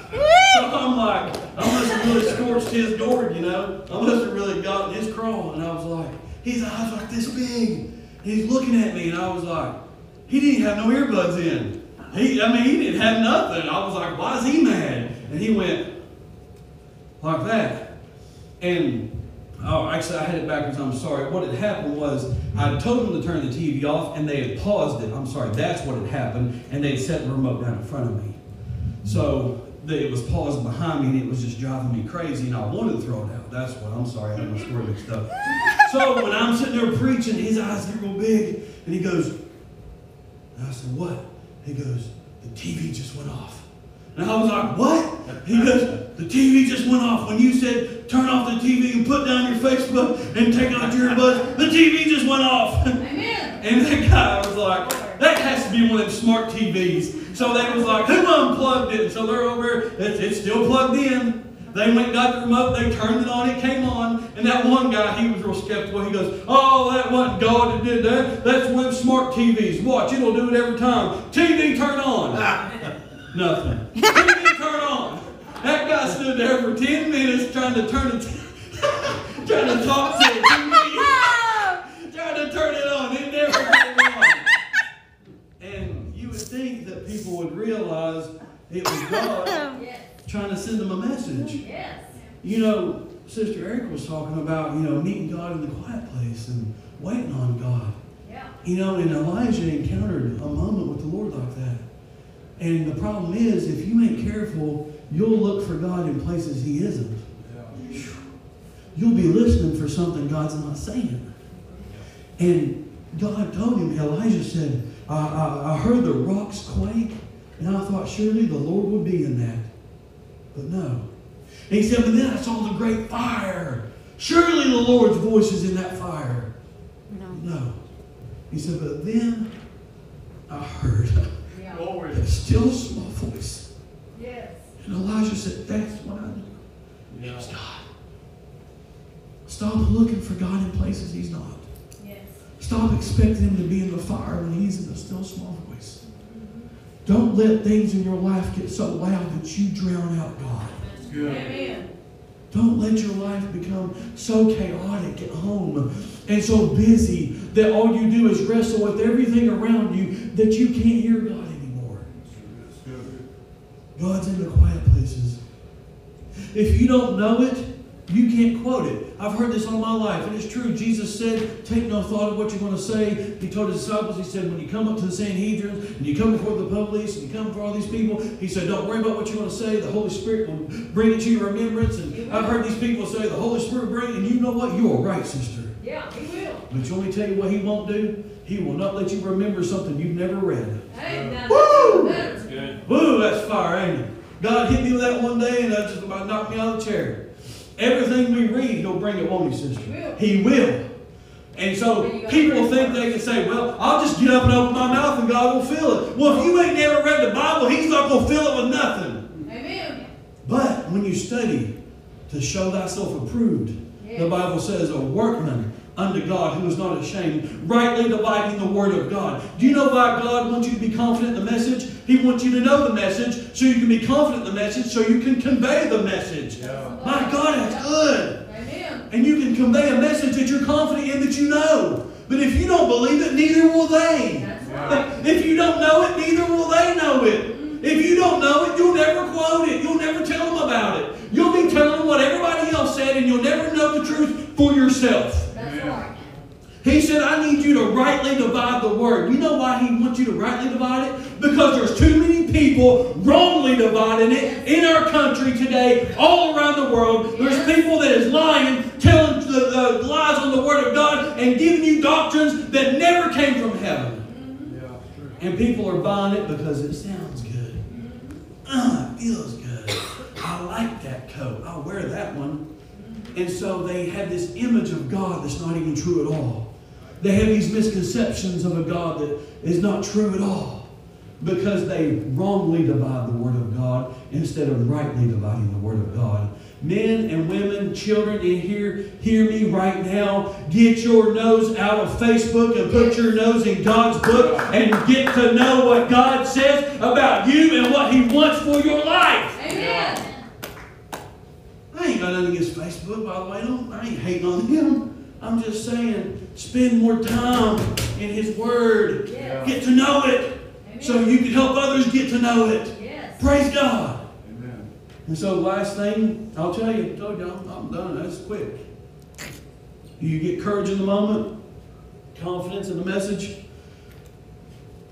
So I'm like, I must have really scorched his gourd, you know. I must have really gotten his crawl. And I was like, his eyes like this big. He's looking at me, and I was like, he didn't have no earbuds in. He, I mean, he didn't have nothing. I was like, why is he mad? And he went like that. And oh, actually, I had it backwards. I'm sorry. What had happened was I told them to turn the TV off, and they had paused it. I'm sorry. That's what had happened, and they had set the remote down in front of me. So that it was paused behind me and it was just driving me crazy and I wanted to throw it out. That's what I'm sorry, I had my story mixed up. So when I'm sitting there preaching, his eyes get real big and he goes, and I said, What? He goes, The TV just went off. And I was like, What? He goes, The TV just went off. When you said turn off the TV and put down your Facebook and take out your earbuds, the TV just went off. Amen. And that guy was like, that has to be one of them smart TVs. So they was like, who unplugged it? So they're over, it's, it's still plugged in. They went and got the remote, they turned it on, it came on. And that one guy, he was real skeptical. He goes, oh, that wasn't God that did that. That's one smart TVs. Watch, it'll do it every time. TV, turn on. Nothing. TV, turn on. That guy stood there for 10 minutes trying to turn it, trying to talk to the TV trying to turn. It never came on. And you would think that people would realize it was God Yes. trying to send them a message. Yes. You know, Sister Eric was talking about, you know, meeting God in the quiet place and waiting on God. Yeah. You know, and Elijah encountered a moment with the Lord like that. And the problem is, if you ain't careful, you'll look for God in places He isn't. you'll be listening for something God's not saying. And God told him, Elijah said, I, I, I heard the rocks quake, and I thought surely the Lord would be in that. But no. And he said, But then I saw the great fire. Surely the Lord's voice is in that fire. No. No. He said, But then I heard Yeah. A still small voice. Yes. And Elijah said, That's what I knew. It was God. Stop looking for God in places He's not. Stop expecting Him to be in the fire when He's in the still small voice. Don't let things in your life get so loud that you drown out God. Amen. Don't let your life become so chaotic at home and so busy that all you do is wrestle with everything around you that you can't hear God anymore. God's in the quiet places. If you don't know it, you can't quote it. I've heard this all my life, and it's true. Jesus said, Take no thought of what you're going to say. He told his disciples, He said, When you come up to the Sanhedrin, and you come before the police, and you come before all these people, He said, Don't worry about what you're going to say. The Holy Spirit will bring it to your remembrance. And I've heard these people say, The Holy Spirit will bring it, and you know what? You are right, sister. Yeah, he will. But you want me to tell you what He won't do? He will not let you remember something you've never read. Hey, now Woo! that's That's good. Woo, that's fire, ain't it? God hit me with that one day and that just about knocked me out of the chair. Everything we read, He'll bring it, won't He, sister? He will. And so But you gotta people think they can say, well, I'll just get up and open my mouth and God will fill it. Well, if you ain't never read the Bible, He's not going to fill it with nothing. Amen. But when you study to show thyself approved, the Bible says, a workman unto God who is not ashamed, rightly dividing the word of God. Do you know why God wants you to be confident in the message? He wants you to know the message so you can be confident in the message so you can convey the message. Yeah. My God, that's good. Amen. And you can convey a message that you're confident in that you know. But if you don't believe it, neither will they. Right. If you don't know it, neither will they know it. If you don't know it, you'll never quote it. You'll never tell them about it. You'll be telling them what everybody else said, and you'll never know the truth for yourself. He said, I need you to rightly divide the word. You know why he wants you to rightly divide it? Because there's too many people wrongly dividing it in our country today, all around the world. There's people that is lying, telling the, the lies on the word of God, and giving you doctrines that never came from heaven. And people are buying it because it sounds good. Ah, it feels good. I like that coat. I'll wear that one. And so they have this image of God that's not even true at all. They have these misconceptions of a God that is not true at all because they wrongly divide the Word of God instead of rightly dividing the Word of God. Men and women, children in here, hear me right now. Get your nose out of Facebook and put your nose in God's book and get to know what God says about you and what He wants for your life. Amen. I ain't got nothing against Facebook, by the way. I ain't hating on him. I'm just saying, spend more time in His Word. Yes. Get to know it so you can help others get to know it. Yes. Praise God. Amen. And so, last thing, I'll tell you, I told you, I'm, I'm done. That's quick. You get courage in the moment, confidence in the message,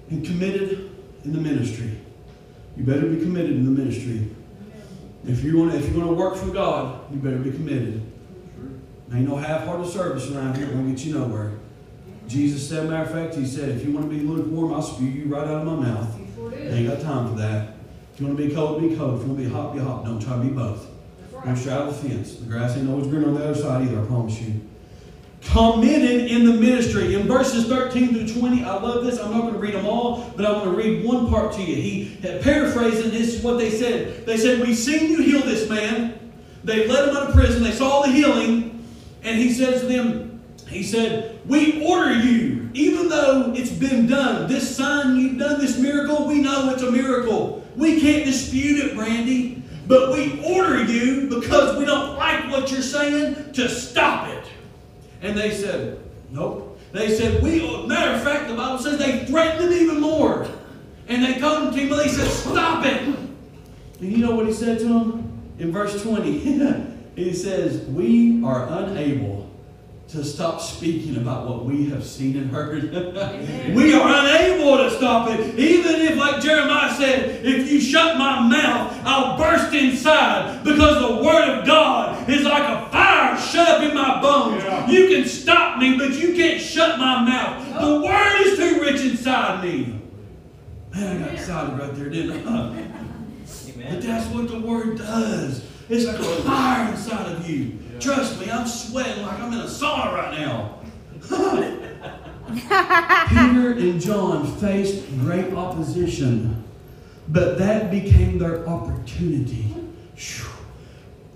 and committed in the ministry. You better be committed in the ministry. If you want, if you're going to work for God, you better be committed. Ain't no half-hearted service around here won't get you nowhere. Jesus said, matter of fact, he said, if you want to be lukewarm, I'll spew you right out of my mouth. Do. Ain't got time for that. If you want to be cold, be cold. If you want to be hot, be hot. Don't try to be both. Don't straddle the fence. The grass ain't always green on the other side either, I promise you. Committed in the ministry. In verses 13 through 20, I love this. I'm not going to read them all, but I'm going to read one part to you. He, paraphrasing, this is what they said. They said, We've seen you heal this man. They let him out of prison. They saw the healing. And he says to them, He said, We order you, even though it's been done. This sign you've done, this miracle, we know it's a miracle. We can't dispute it, Brandy. But we order you because we don't like what you're saying to stop it. And they said, Nope. They said, We, matter of fact, the Bible says they threatened him even more. And they come to him, and they said, Stop it. And you know what he said to him? In verse 20, he says, We are unable to stop speaking about what we have seen and heard. we are unable to stop it. Even if, like Jeremiah said, if you shut my mouth, I'll burst inside because the Word of God is like a fire shut up in my bones. Yeah. You can stop me, but you can't shut my mouth. The word is too rich inside me. Man, I got excited right there, didn't I? But that's what the word does. It's like a fire inside of you. Trust me, I'm sweating like I'm in a sauna right now. Peter and John faced great opposition, but that became their opportunity.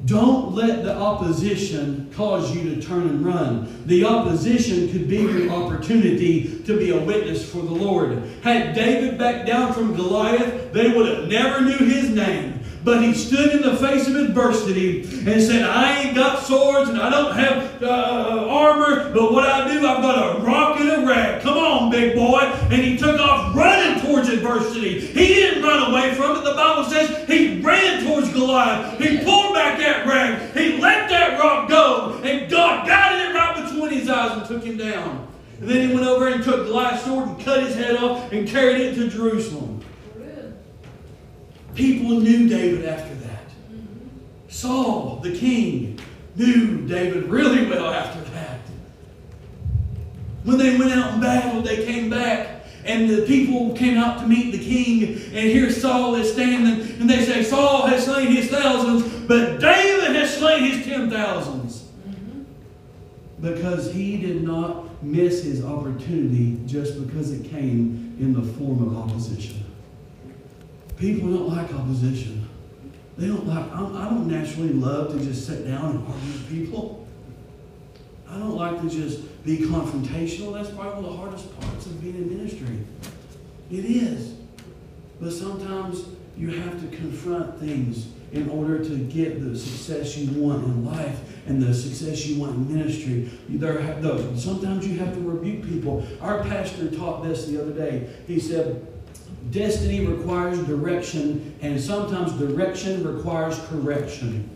Don't let the opposition cause you to turn and run. The opposition could be your opportunity to be a witness for the Lord. Had David backed down from Goliath, they would have never knew his name. But he stood in the face of adversity and said, I ain't got swords and I don't have uh, armor, but what I do, I've got a rock and a rag. Come on, big boy. And he took off running towards adversity. He didn't run away from it. The Bible says he ran towards Goliath. He pulled back that rag. He let that rock go. And God got it right between his eyes and took him down. And then he went over and took Goliath's sword and cut his head off and carried it to Jerusalem. People knew David after that. Saul, the king, knew David really well after that. When they went out in battle, they came back, and the people came out to meet the king, and here Saul is standing, and they say, Saul has slain his thousands, but David has slain his ten thousands. Because he did not miss his opportunity just because it came in the form of opposition. People don't like opposition. They don't like, I'm, I don't naturally love to just sit down and argue with people. I don't like to just be confrontational. That's probably one of the hardest parts of being in ministry. It is. But sometimes you have to confront things in order to get the success you want in life and the success you want in ministry. There, have- sometimes you have to rebuke people. Our pastor taught this the other day. He said, Destiny requires direction, and sometimes direction requires correction.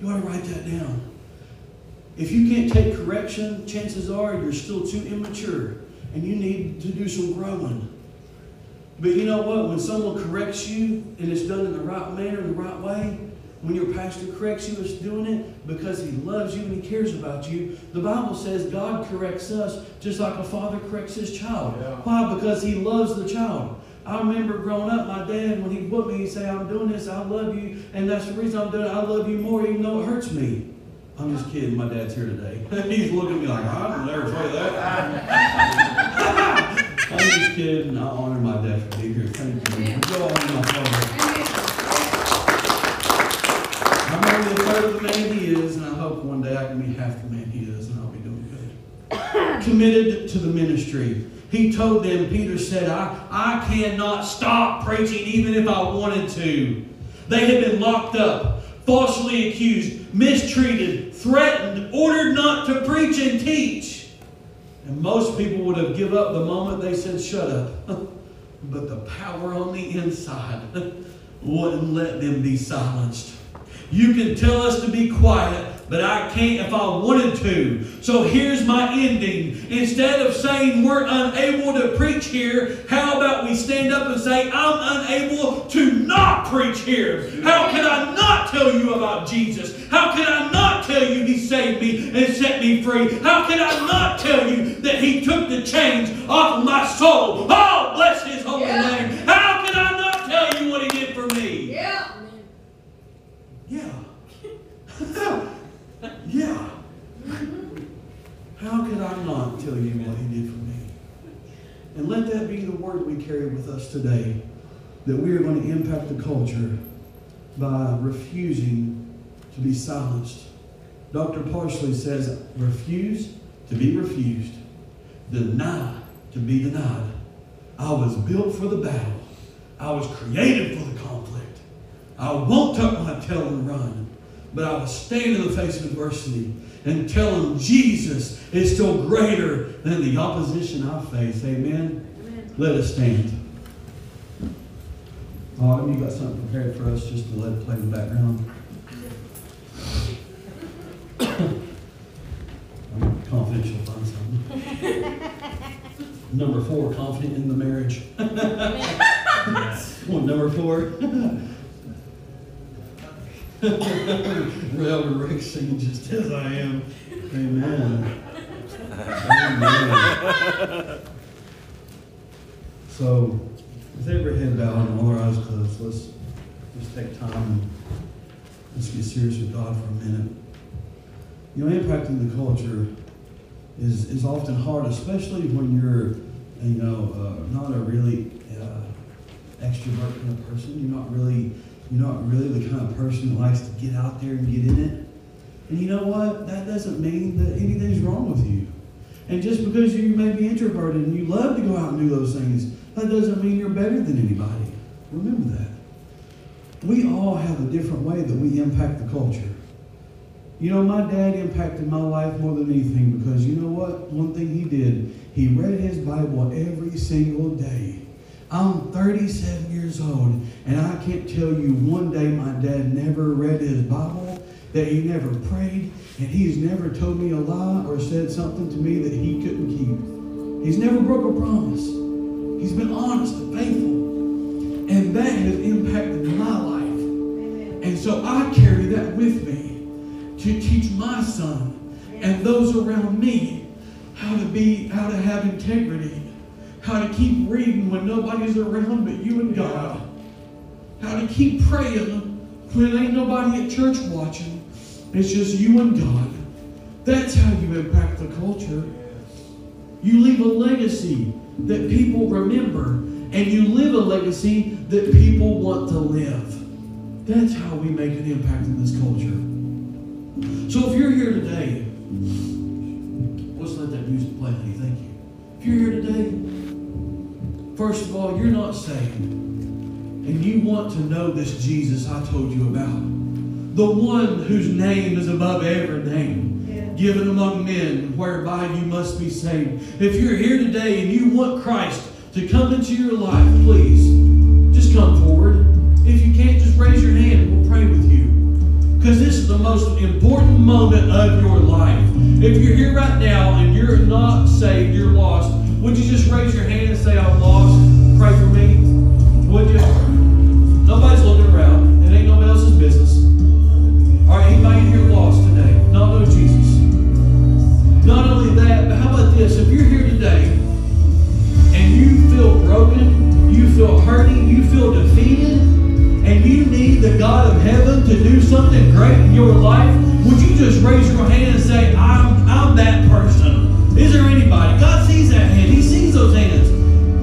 You ought to write that down. If you can't take correction, chances are you're still too immature and you need to do some growing. But you know what? When someone corrects you and it's done in the right manner, in the right way, when your pastor corrects you, it's doing it because he loves you and he cares about you. The Bible says God corrects us just like a father corrects his child. Yeah. Why? Because he loves the child. I remember growing up, my dad, when he whooped me, he'd say, I'm doing this, I love you, and that's the reason I'm doing it. I love you more even though it hurts me. I'm just kidding, my dad's here today. He's looking at me like, I'd never say that. I'm just kidding. I honor my dad for being here. Thank you. Go honor my father. I'm only a third of the man he is, and I hope one day I can be half the man he is, and I'll be doing good. Committed to the ministry. He told them, Peter said, I, I cannot stop preaching even if I wanted to. They had been locked up, falsely accused, mistreated, threatened, ordered not to preach and teach. And most people would have give up the moment they said, shut up. but the power on the inside wouldn't let them be silenced. You can tell us to be quiet, but I can't if I wanted to. So here's my ending. Instead of saying we're unable to preach here, how about we stand up and say, I'm unable to not preach here? How can I not tell you about Jesus? How can I not tell you He saved me and set me free? How can I not tell you that He took the chains off of my soul? Oh, bless His holy Yeah. name. How can I not tell you what He did for me? Yeah. Yeah. yeah. How could I not tell you what he did for me? And let that be the word we carry with us today that we are going to impact the culture by refusing to be silenced. Dr. Parsley says, refuse to be refused, deny to be denied. I was built for the battle. I was created for the conflict. I won't tuck my tail and run, but I will stand in the face of adversity and tell them Jesus is still greater than the opposition I face. Amen? Let us stand. Autumn, you got something prepared for us just to let it play in the background? I'm confident you'll find something. Number four, confident in the marriage. Well, number four. Elder Rick singing just as I am. Amen. Amen. So, with every head bowed and all our eyes closed, let's just take time and let's get serious with God for a minute. You know, impacting the culture is, is often hard, especially when you're, you know, uh, not a really uh, extrovert kind of person. You're not really, you're not really the kind of person that likes to get out there and get in it. And you know what? That doesn't mean that anything's wrong with you. And just because you may be introverted and you love to go out and do those things, that doesn't mean you're better than anybody. Remember that. We all have a different way that we impact the culture. You know, my dad impacted my life more than anything because you know what? One thing he did, he read his Bible every single day. I'm 37 years old, and I can't tell you one day my dad never read his Bible, that he never prayed, and he's never told me a lie or said something to me that he couldn't keep. He's never broke a promise. He's been honest and faithful. And that has impacted my life. And so I carry that with me to teach my son and those around me how to be, how to have integrity, how to keep reading when nobody's around but you and God, how to keep praying when ain't nobody at church watching. It's just you and God. That's how you impact the culture. You leave a legacy that people remember, and you live a legacy that people want to live. That's how we make an impact in this culture. So if you're here today, let's let that music play. Thank you. If you're here today, first of all, you're not saved, and you want to know this Jesus I told you about, the one whose name is above every name given among men, whereby you must be saved. If you're here today and you want Christ to come into your life, please just come forward. If you can't, just raise your hand and we'll pray with you. Because this is the most important moment of your life. If you're here right now and you're not saved, you're lost, would you just raise your hand and say, I'm lost? Pray for me? Would you? Nobody's looking around. It ain't nobody else's business. Right, anybody in here lost today? Not know Jesus. Not only that, but how about this? If you're here today and you feel broken, you feel hurting, you feel defeated, and you need the God of heaven to do something great in your life, would you just raise your hand and say, I'm, I'm that person? Is there anybody? God sees that hand. He sees those hands.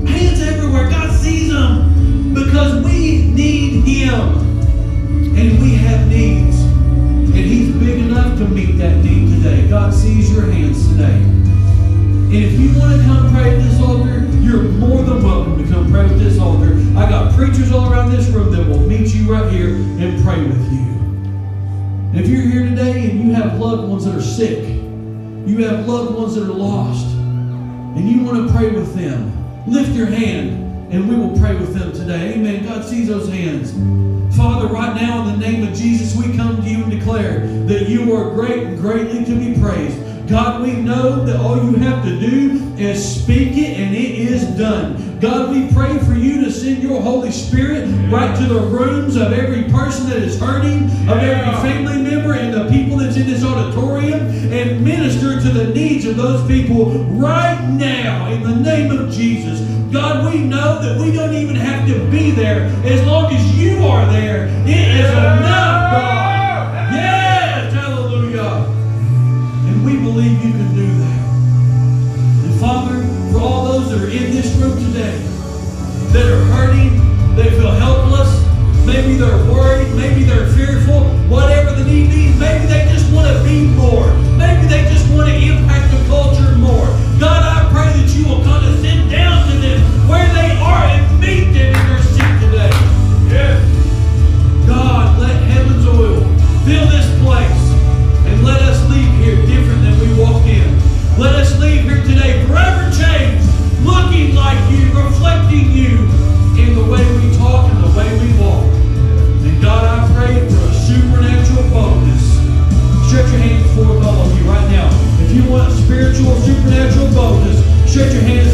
Hands everywhere. God sees them because we need Him. And we have needs. And He's big enough to meet that need today. God sees your hands today. And if you want to come pray at this altar, you're more than welcome to come pray at this altar. I got preachers all around this room that will meet you right here and pray with you. And if you're here today and you have loved ones that are sick, you have loved ones that are lost, and you want to pray with them, lift your hand and we will pray with them today. Amen. God sees those hands. Father, right now in the name of Jesus, we come to you and declare that you are great and greatly to be praised. God, we know that all you have to do is speak it and it is done. God, we pray for you to send your Holy Spirit right to the rooms of every person that is hurting, of every family member, and the people that's in this auditorium, and minister to the needs of those people right now in the name of Jesus. God, we know that we don't even have to be there as long as you are there. It is enough, God. Yes, hallelujah. And we believe you can that are in this room today that are hurting, they feel helpless, maybe they're worried, maybe they're fearful, whatever the need be, maybe they just want to be more. Maybe they just want to impact the culture spiritual, supernatural boldness. Shut your hands.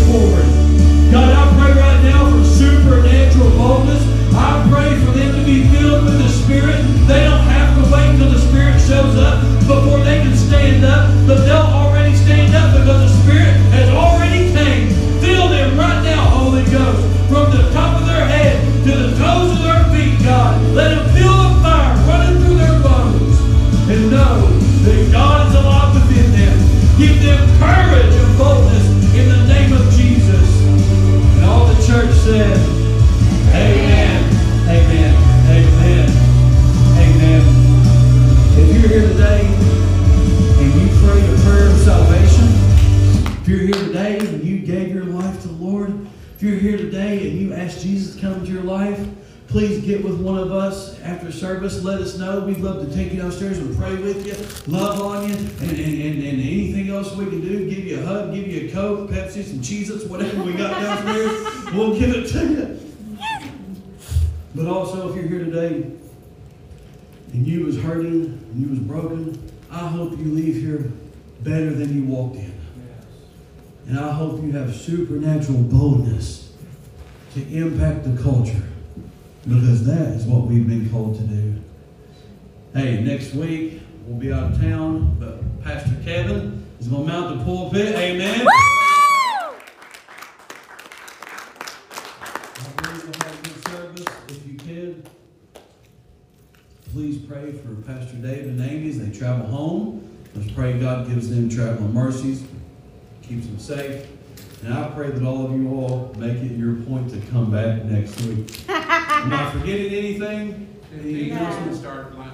Today and you ask Jesus to come into your life, please get with one of us after service. Let us know. We'd love to take you downstairs and pray with you, love on you, and, and, and, and anything else we can do. Give you a hug, give you a Coke, Pepsi, some Cheez-Its, whatever we got downstairs. We'll give it to you. But also, if you're here today and you was hurting and you was broken, I hope you leave here better than you walked in. And I hope you have supernatural boldness to impact the culture because that is what we've been called to do. Hey, next week we'll be out of town, but Pastor Kevin is going to mount the pulpit. Amen. I have a good service. If you can, please pray for Pastor David and Amy as they travel home. Let's pray God gives them traveling mercies, keeps them safe. And I pray that all of you all make it your point to come back next week. Am I forgetting anything? Any Fifteenth, announcements? we start, uh,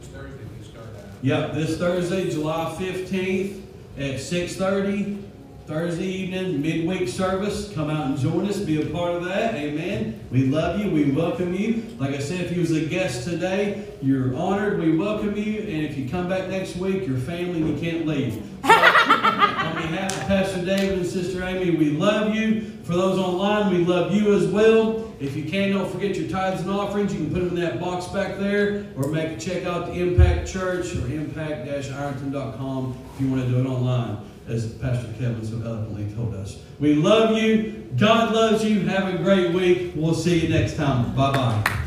this Thursday, we start out. Yep, this Thursday, July 15th at 6.30, Thursday evening, midweek service. Come out and join us. Be a part of that. Amen. We love you. We welcome you. Like I said, if you was a guest today, you're honored. We welcome you. And if you come back next week, you're family and you can't leave. So, on behalf of Pastor David and Sister Amy, we love you. For those online, we love you as well. If you can, don't forget your tithes and offerings. You can put them in that box back there or make a check out to Impact Church or impact-ironton.com if you want to do it online, as Pastor Kevin so eloquently told us. We love you. God loves you. Have a great week. We'll see you next time. Bye-bye.